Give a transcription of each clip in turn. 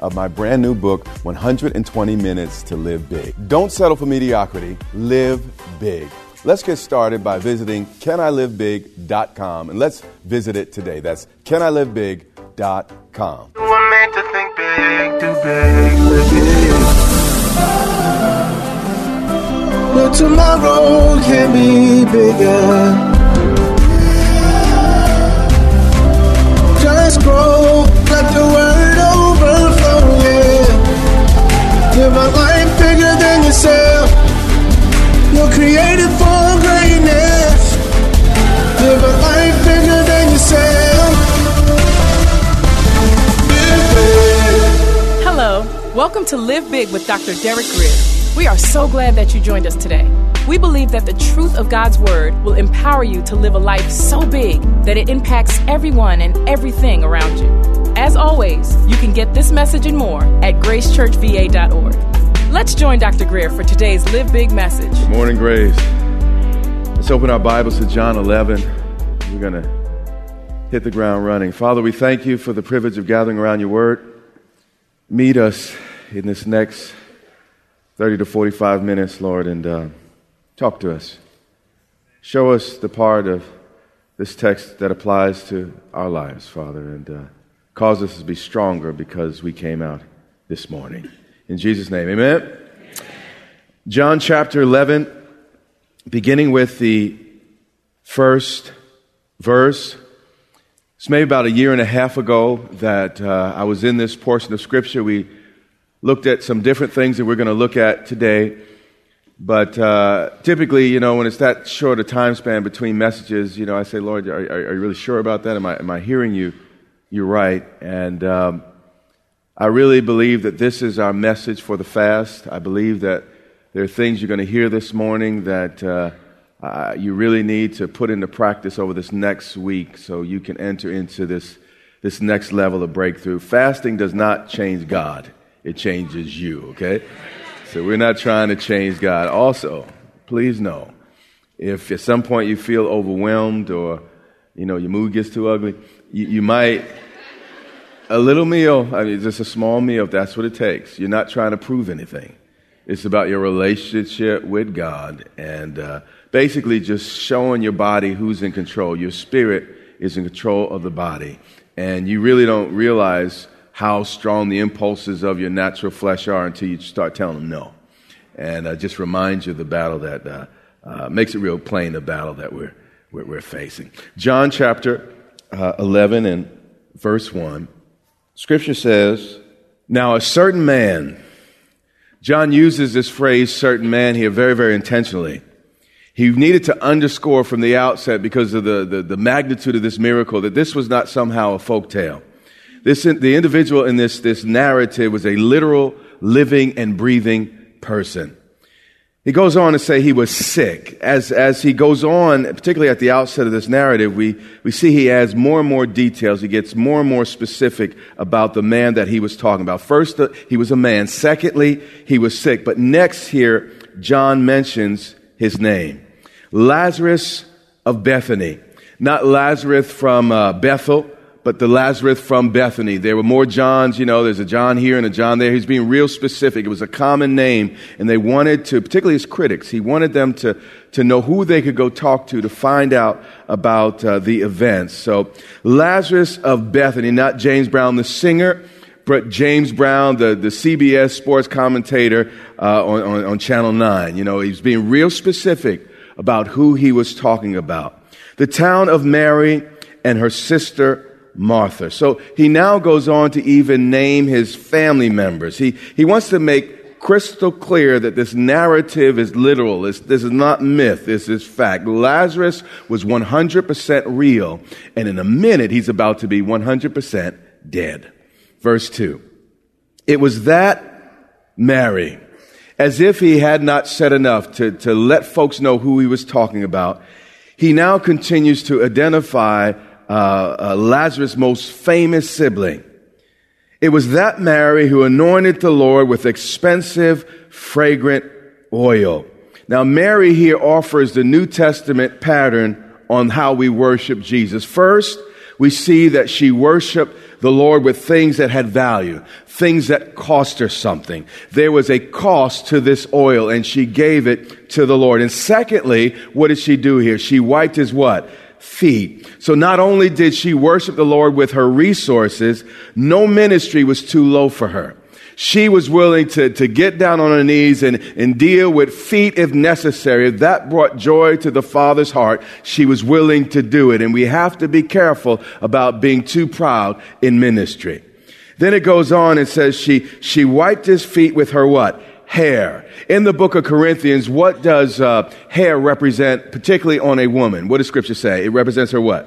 of my brand new book, 120 Minutes to Live Big. Don't settle for mediocrity, live big. Let's get started by visiting canilivebig.com and let's visit it today. That's canilivebig.com. You were made to think big, do big, live big. But tomorrow can be bigger. Welcome to Live Big with Dr. Derek Grier. We are so glad that you joined us today. We believe that the truth of God's Word will empower you to live a life so big that it impacts everyone and everything around you. As always, you can get this message and more at gracechurchva.org. Let's join Dr. Grier for today's Live Big message. Good morning, Grace. Let's open our Bibles to John 11. We're going to hit the ground running. Father, we thank you for the privilege of gathering around your word. Meet us in this next 30 to 45 minutes, Lord, and uh, talk to us. Show us the part of this text that applies to our lives, Father, and uh, cause us to be stronger because we came out this morning. In Jesus' name, amen. John chapter 11, beginning with the first verse. It's maybe about a year and a half ago that uh, I was in this portion of Scripture. We looked at some different things that we're going to look at today. But uh, typically, you know, when it's that short a time span between messages, you know, I say, Lord, are, are, you really sure about that? Am I, am I hearing you? You're right. And um, I really believe that this is our message for the fast. I believe that there are things you're going to hear this morning that uh, uh, you really need to put into practice over this next week so you can enter into this, this next level of breakthrough. Fasting does not change God it changes you, okay? So we're not trying to change God. Also, please know, if at some point you feel overwhelmed or, you know, your mood gets too ugly, you, you might, a little meal, I mean, just a small meal, that's what it takes. You're not trying to prove anything. It's about your relationship with God and uh, basically just showing your body who's in control. Your spirit is in control of the body. And you really don't realize how strong the impulses of your natural flesh are until you start telling them no. And uh, just reminds you of the battle that uh, uh, makes it real plain the battle that we're, we're, we're facing. John chapter uh, 11 and verse 1. Scripture says, Now a certain man, John uses this phrase certain man here very, very intentionally. He needed to underscore from the outset because of the, the, the magnitude of this miracle that this was not somehow a folk tale. This, the individual in this, this narrative was a literal, living, and breathing person. He goes on to say he was sick. As, as he goes on, particularly at the outset of this narrative, we, we see he adds more and more details. He gets more and more specific about the man that he was talking about. First, uh, he was a man. Secondly, he was sick. But next here, John mentions his name. Lazarus of Bethany. Not Lazarus from uh, Bethel, but the Lazarus from Bethany. There were more Johns, you know, there's a John here and a John there. He's being real specific. It was a common name, and they wanted to, particularly his critics, he wanted them to, to know who they could go talk to to find out about uh, the events. So, Lazarus of Bethany, not James Brown, the singer, but James Brown, the, the CBS sports commentator uh, on, on, on Channel 9. You know, he's being real specific about who he was talking about. The town of Mary and her sister Martha. So he now goes on to even name his family members. He, he wants to make crystal clear that this narrative is literal. This, this is not myth. This is fact. Lazarus was 100% real. And in a minute, he's about to be 100% dead. Verse 2. It was that Mary, as if he had not said enough to, to let folks know who he was talking about, he now continues to identify uh, uh, Lazarus' most famous sibling. It was that Mary who anointed the Lord with expensive, fragrant oil. Now, Mary here offers the New Testament pattern on how we worship Jesus. First, we see that she worshiped the Lord with things that had value, things that cost her something. There was a cost to this oil and she gave it to the Lord. And secondly, what did she do here? She wiped his what? Feet. So not only did she worship the Lord with her resources, no ministry was too low for her. She was willing to, to get down on her knees and, and deal with feet if necessary. If that brought joy to the Father's heart, she was willing to do it. And we have to be careful about being too proud in ministry. Then it goes on and says she, she wiped his feet with her what? Hair. In the book of Corinthians, what does uh, hair represent, particularly on a woman? What does scripture say? It represents her what?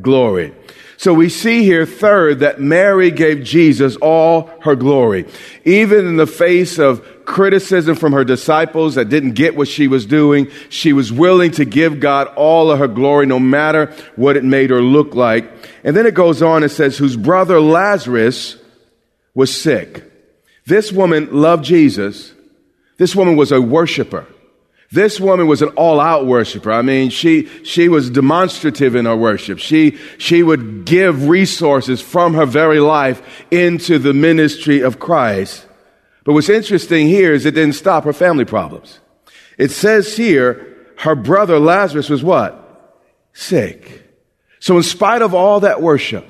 Glory. So we see here, third, that Mary gave Jesus all her glory. Even in the face of criticism from her disciples that didn't get what she was doing, she was willing to give God all of her glory, no matter what it made her look like. And then it goes on and says, whose brother Lazarus was sick. This woman loved Jesus. This woman was a worshiper. This woman was an all out worshiper. I mean, she, she was demonstrative in her worship. She, she would give resources from her very life into the ministry of Christ. But what's interesting here is it didn't stop her family problems. It says here, her brother Lazarus was what? Sick. So in spite of all that worship,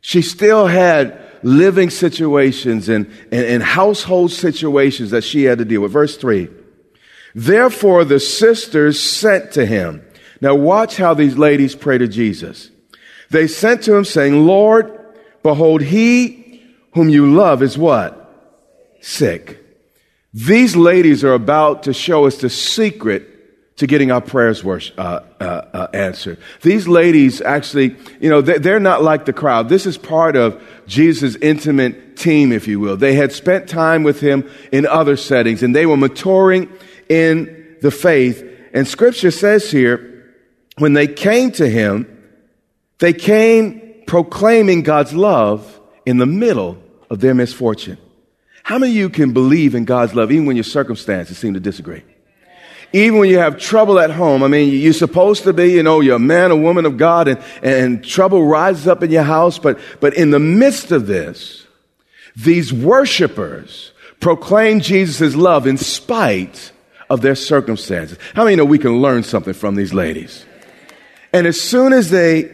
she still had living situations and, and, and household situations that she had to deal with. Verse 3 Therefore the sisters sent to him. Now watch how these ladies pray to Jesus. They sent to him saying, Lord, behold, he whom you love is what? Sick. These ladies are about to show us the secret to getting our prayers worship, uh, uh, uh, answered. These ladies actually, you know, they're not like the crowd. This is part of Jesus' intimate team, if you will. They had spent time with him in other settings and they were maturing in the faith. And scripture says here, when they came to him, they came proclaiming God's love in the middle of their misfortune. How many of you can believe in God's love even when your circumstances seem to disagree? Even when you have trouble at home, I mean, you're supposed to be, you know, you're a man or woman of God and, and trouble rises up in your house. But, but in the midst of this, these worshipers proclaim Jesus' love in spite of their circumstances. How many know we can learn something from these ladies? And as soon as they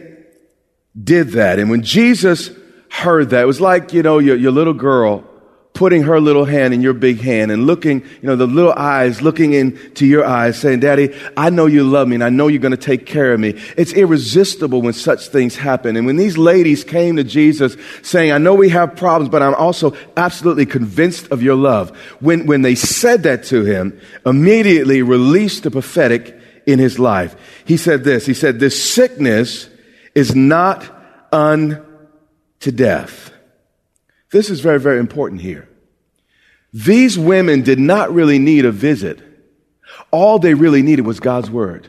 did that, and when Jesus heard that, it was like, you know, your, your little girl putting her little hand in your big hand and looking, you know, the little eyes looking into your eyes saying, Daddy, I know you love me and I know you're going to take care of me. It's irresistible when such things happen. And when these ladies came to Jesus saying, I know we have problems, but I'm also absolutely convinced of your love. When, when they said that to him, immediately released the prophetic in his life. He said this, he said, this sickness is not unto death this is very, very important here. These women did not really need a visit. All they really needed was God's word.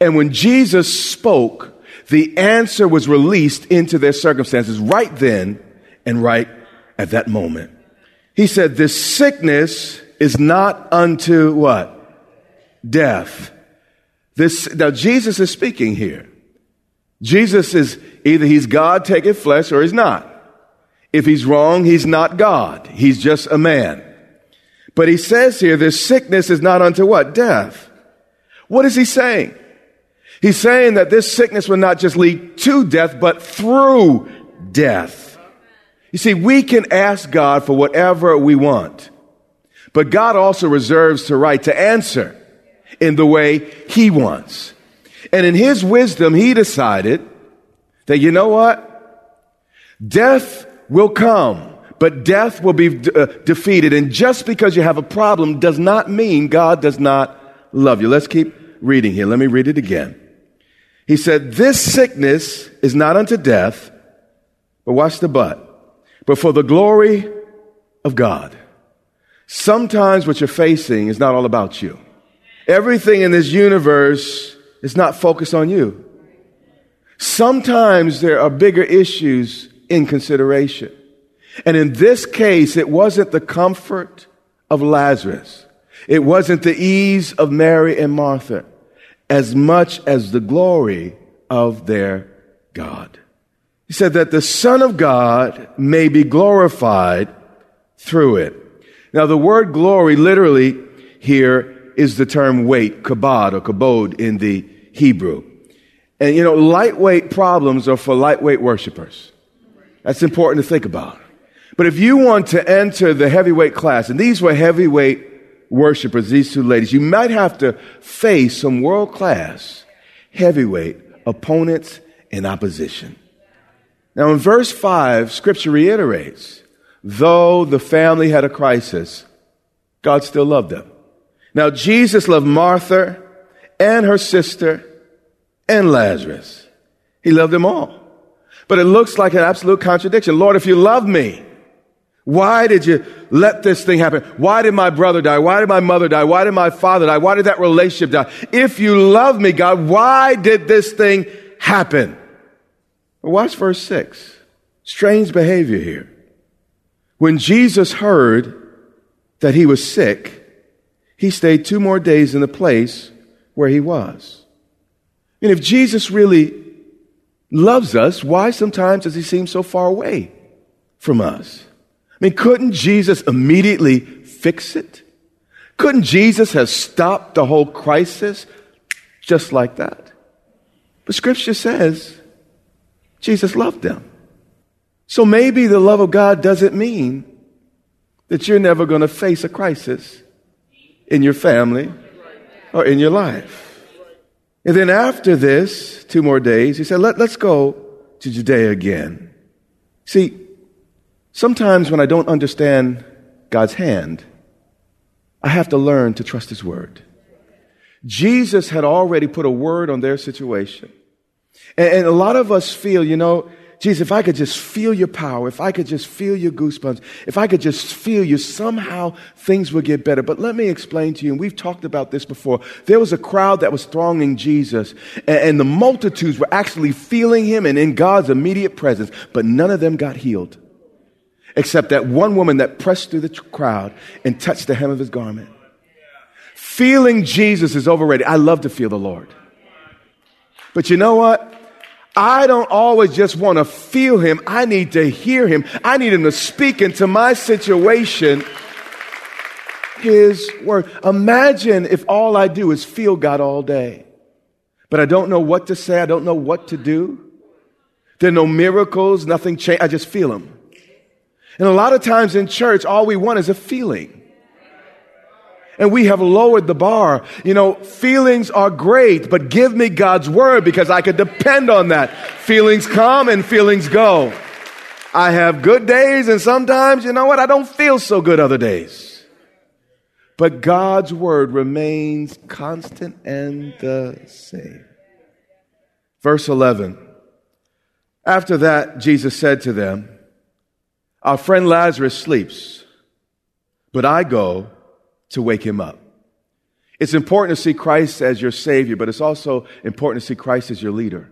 And when Jesus spoke, the answer was released into their circumstances right then and right at that moment. He said, This sickness is not unto what? death. This, now Jesus is speaking here. Jesus is either he's God taking flesh or he's not. If he's wrong, he's not God. He's just a man. But he says here, this sickness is not unto what? Death. What is he saying? He's saying that this sickness will not just lead to death, but through death. You see, we can ask God for whatever we want, but God also reserves the right to answer in the way He wants. And in His wisdom, He decided that, you know what? Death will come, but death will be uh, defeated. And just because you have a problem does not mean God does not love you. Let's keep reading here. Let me read it again. He said, This sickness is not unto death, but watch the but, but for the glory of God. Sometimes what you're facing is not all about you. Everything in this universe is not focused on you. Sometimes there are bigger issues in consideration. And in this case, it wasn't the comfort of Lazarus. It wasn't the ease of Mary and Martha as much as the glory of their God. He said that the Son of God may be glorified through it. Now, the word glory literally here is the term weight, kabod or kabod in the Hebrew. And you know, lightweight problems are for lightweight worshipers. That's important to think about. But if you want to enter the heavyweight class, and these were heavyweight worshipers, these two ladies, you might have to face some world class heavyweight opponents in opposition. Now, in verse 5, scripture reiterates though the family had a crisis, God still loved them. Now, Jesus loved Martha and her sister and Lazarus. He loved them all. But it looks like an absolute contradiction. Lord, if you love me, why did you let this thing happen? Why did my brother die? Why did my mother die? Why did my father die? Why did that relationship die? If you love me, God, why did this thing happen? watch verse 6. Strange behavior here. When Jesus heard that he was sick, he stayed two more days in the place where he was. And if Jesus really loves us, why sometimes does he seem so far away from us? I mean, couldn't Jesus immediately fix it? Couldn't Jesus have stopped the whole crisis just like that? But scripture says Jesus loved them. So maybe the love of God doesn't mean that you're never going to face a crisis in your family or in your life. And then after this, two more days, he said, Let, us go to Judea again. See, Sometimes when I don't understand God's hand, I have to learn to trust His word. Jesus had already put a word on their situation. And, and, a lot of us feel, you know, Jesus, if I could just feel your power, if I could just feel your goosebumps, if I could just feel you, somehow things would get better. But let me explain to you, and we've talked about this before. There was a crowd that was thronging Jesus, and, and the multitudes were actually feeling him and in God's immediate presence, but none of them got healed except that one woman that pressed through the crowd and touched the hem of his garment. Feeling Jesus is overrated. I love to feel the Lord. But you know what? I don't always just want to feel him. I need to hear him. I need him to speak into my situation his word. Imagine if all I do is feel God all day, but I don't know what to say. I don't know what to do. There are no miracles, nothing change. I just feel him. And a lot of times in church, all we want is a feeling. And we have lowered the bar. You know, feelings are great, but give me God's word because I could depend on that. Feelings come and feelings go. I have good days and sometimes, you know what, I don't feel so good other days. But God's word remains constant and the same. Verse 11. After that, Jesus said to them, our friend Lazarus sleeps, but I go to wake him up. It's important to see Christ as your Savior, but it's also important to see Christ as your leader.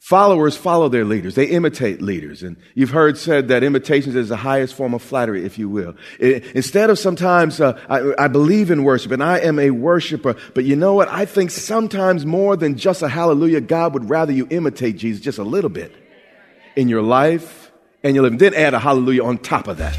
Followers follow their leaders. They imitate leaders. And you've heard said that imitation is the highest form of flattery, if you will. It, instead of sometimes, uh, I, I believe in worship and I am a worshiper, but you know what? I think sometimes more than just a hallelujah, God would rather you imitate Jesus just a little bit in your life and your living. Then add a hallelujah on top of that.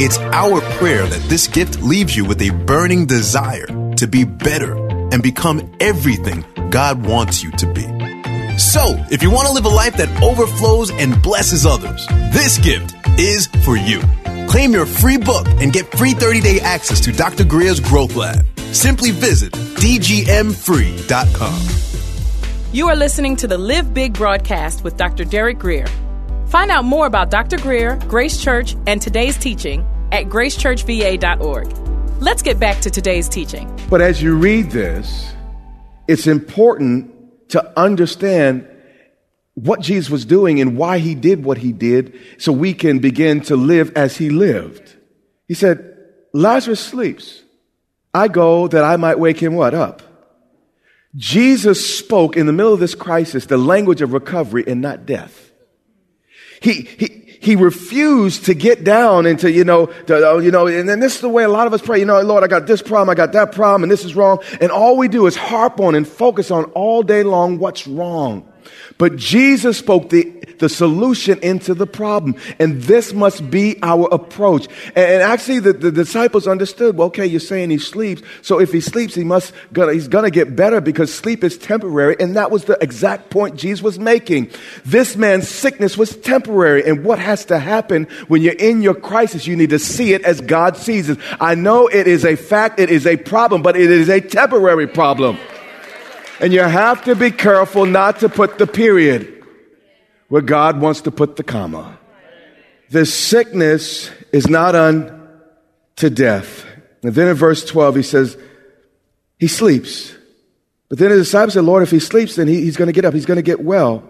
It's our prayer that this gift leaves you with a burning desire to be better and become everything God wants you to be. So, if you want to live a life that overflows and blesses others, this gift is for you. Claim your free book and get free 30 day access to Dr. Grier's Growth Lab. Simply visit dgmfree.com. You are listening to the Live Big broadcast with Dr. Derek Grier. Find out more about Dr. Grier, Grace Church, and today's teaching at gracechurchva.org. Let's get back to today's teaching. But as you read this, it's important to understand what Jesus was doing and why he did what he did so we can begin to live as he lived. He said, Lazarus sleeps. I go that I might wake him what up? Jesus spoke in the middle of this crisis the language of recovery and not death. He, he, he refused to get down into, you know, the, uh, you know, and then this is the way a lot of us pray, you know, Lord, I got this problem, I got that problem, and this is wrong. And all we do is harp on and focus on all day long what's wrong. But Jesus spoke the, the solution into the problem. And this must be our approach. And, and actually the, the, disciples understood, well, okay, you're saying he sleeps. So if he sleeps, he must, gonna, he's gonna get better because sleep is temporary. And that was the exact point Jesus was making. This man's sickness was temporary. And what has to happen when you're in your crisis, you need to see it as God sees it. I know it is a fact, it is a problem, but it is a temporary problem. And you have to be careful not to put the period where God wants to put the comma. This sickness is not unto death. And then in verse 12, he says, he sleeps. But then his disciples said, Lord, if he sleeps, then he, he's going to get up. He's going to get well.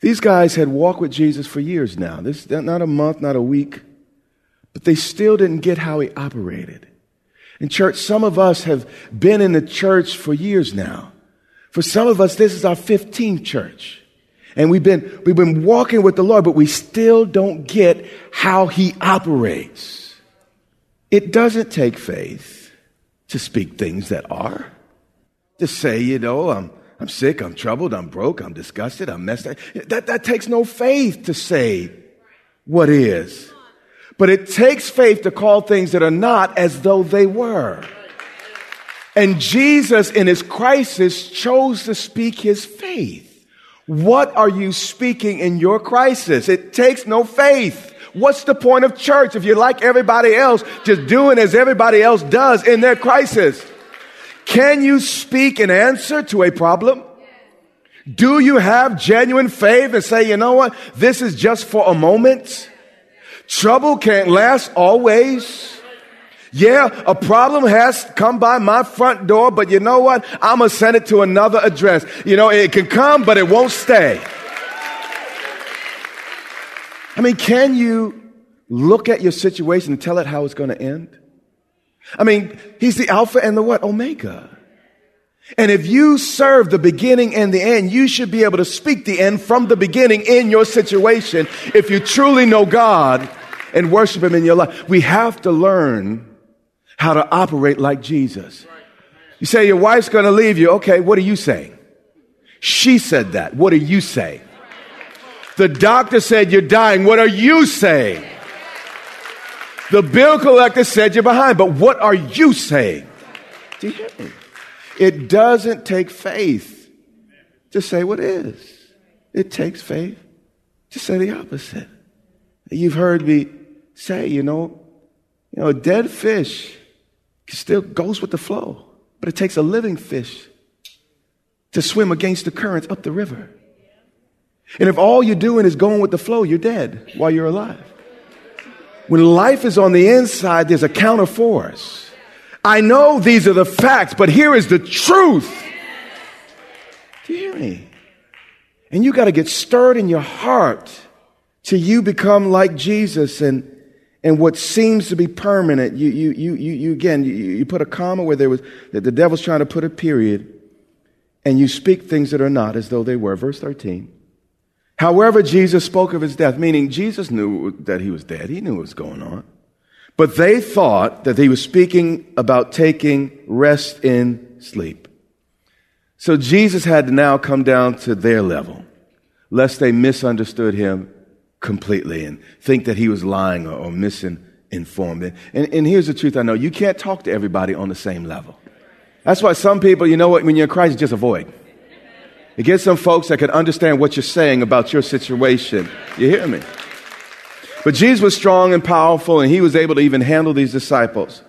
These guys had walked with Jesus for years now. This not a month, not a week, but they still didn't get how he operated. In church, some of us have been in the church for years now. For some of us, this is our 15th church. And we've been, we've been walking with the Lord, but we still don't get how He operates. It doesn't take faith to speak things that are. To say, you know, I'm, I'm sick, I'm troubled, I'm broke, I'm disgusted, I'm messed up. That, that takes no faith to say what is. But it takes faith to call things that are not as though they were. And Jesus, in his crisis, chose to speak his faith. What are you speaking in your crisis? It takes no faith. What's the point of church if you're like everybody else, just doing as everybody else does in their crisis? Can you speak an answer to a problem? Do you have genuine faith and say, you know what? This is just for a moment. Trouble can't last always. Yeah, a problem has come by my front door, but you know what? I'm going to send it to another address. You know, it can come, but it won't stay. I mean, can you look at your situation and tell it how it's going to end? I mean, he's the Alpha and the what? Omega. And if you serve the beginning and the end, you should be able to speak the end from the beginning in your situation if you truly know God and worship Him in your life. We have to learn how to operate like Jesus. You say your wife's going to leave you. Okay, what are you saying? She said that. What do you say? The doctor said you're dying. What are you saying? The bill collector said you're behind, but what are you saying? Do you hear me? It doesn't take faith to say what is. It takes faith to say the opposite. You've heard me say, you know, you know, a dead fish still goes with the flow, but it takes a living fish to swim against the currents up the river. And if all you're doing is going with the flow, you're dead while you're alive. When life is on the inside, there's a counter force. I know these are the facts, but here is the truth. Do you hear me? And you got to get stirred in your heart till you become like Jesus and and what seems to be permanent, you, you, you, you, you again, you, you put a comma where there was, that the devil's trying to put a period, and you speak things that are not as though they were. Verse 13. However, Jesus spoke of his death, meaning Jesus knew that he was dead. He knew what was going on. But they thought that he was speaking about taking rest in sleep. So Jesus had to now come down to their level, lest they misunderstood him completely and think that he was lying or, or misinformed. And, and here's the truth I know you can't talk to everybody on the same level. That's why some people, you know what, when you're in Christ, just avoid. You get some folks that can understand what you're saying about your situation. You hear me? But Jesus was strong and powerful, and he was able to even handle these disciples.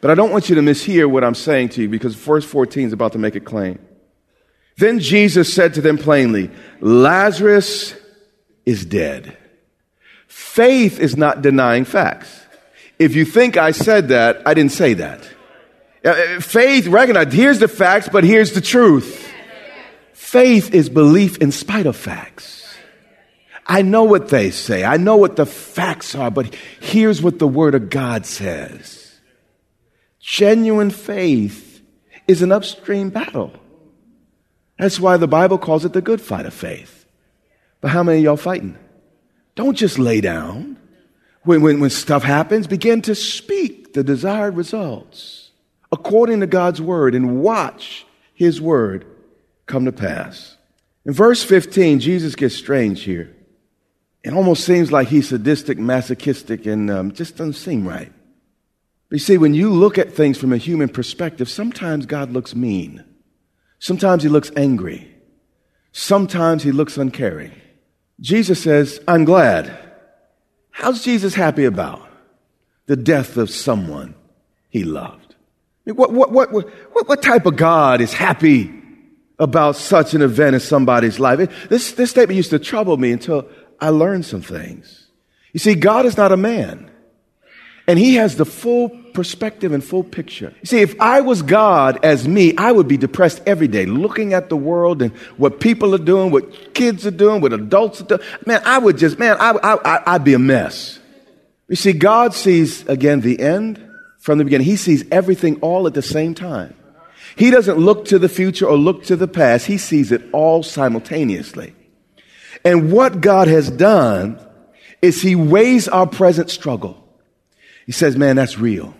But I don't want you to mishear what I'm saying to you because verse 14 is about to make a claim. Then Jesus said to them plainly, Lazarus is dead. Faith is not denying facts. If you think I said that, I didn't say that. Uh, faith, recognize, here's the facts, but here's the truth. Faith is belief in spite of facts. I know what they say. I know what the facts are, but here's what the Word of God says. Genuine faith is an upstream battle. That's why the Bible calls it the good fight of faith. But how many y'all fighting? Don't just lay down. When, when, when stuff happens, begin to speak the desired results according to God's word and watch his word come to pass. In verse 15, Jesus gets strange here. It almost seems like he's sadistic, masochistic, and um, just doesn't seem right. But you see, when you look at things from a human perspective, sometimes God looks mean. Sometimes he looks angry. Sometimes he looks uncaring. Jesus says, I'm glad. How's Jesus happy about? The death of someone he loved. What, what, what, what, what type of God is happy about such an event in somebody's life. This, this statement used to trouble me until I learned some things. You see, God is not a man. And he has the full perspective and full picture. See, if I was God as me, I would be depressed every day looking at the world and what people are doing, what kids are doing, what adults are doing. Man, I would just, man, I, I, I'd be a mess. You see, God sees, again, the end from the beginning. He sees everything all at the same time. He doesn't look to the future or look to the past. He sees it all simultaneously. And what God has done is He weighs our present struggle. He says, man, that's real.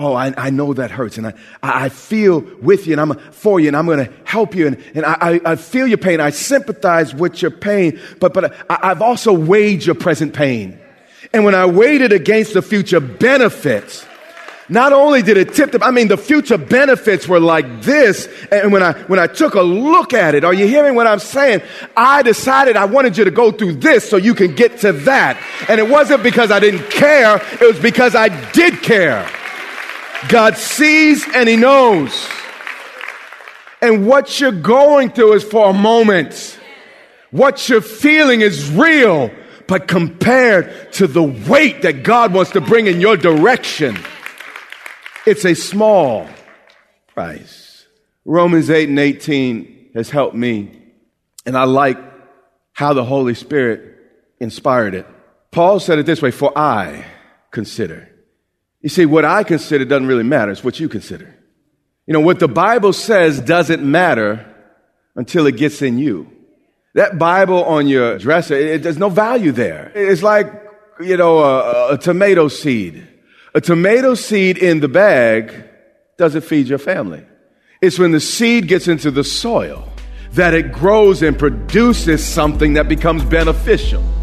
Oh, I, I know that hurts and I, I feel with you and I'm for you and I'm going to help you and, and I, I feel your pain. I sympathize with your pain, but, but I, I've also weighed your present pain. And when I weighed it against the future benefits, not only did it tip them, I mean, the future benefits were like this. And when I, when I took a look at it, are you hearing what I'm saying? I decided I wanted you to go through this so you can get to that. And it wasn't because I didn't care. It was because I did care. God sees and he knows. And what you're going through is for a moment. What you're feeling is real, but compared to the weight that God wants to bring in your direction, it's a small price. Romans 8 and 18 has helped me, and I like how the Holy Spirit inspired it. Paul said it this way For I consider. You see, what I consider doesn't really matter, it's what you consider. You know, what the Bible says doesn't matter until it gets in you. That Bible on your dresser, it, there's no value there. It's like, you know, a, a tomato seed. A tomato seed in the bag doesn't feed your family. It's when the seed gets into the soil that it grows and produces something that becomes beneficial.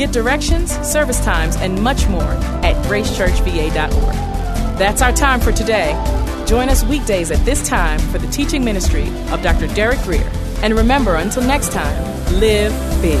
Get directions, service times, and much more at gracechurchva.org. That's our time for today. Join us weekdays at this time for the teaching ministry of Dr. Derek Grier. And remember, until next time, live big.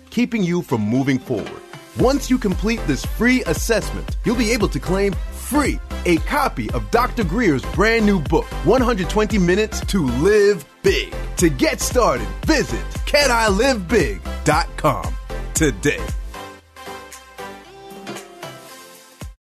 keeping you from moving forward. Once you complete this free assessment, you'll be able to claim free a copy of Dr. Grier's brand new book, 120 Minutes to Live Big. To get started, visit canilivebig.com today.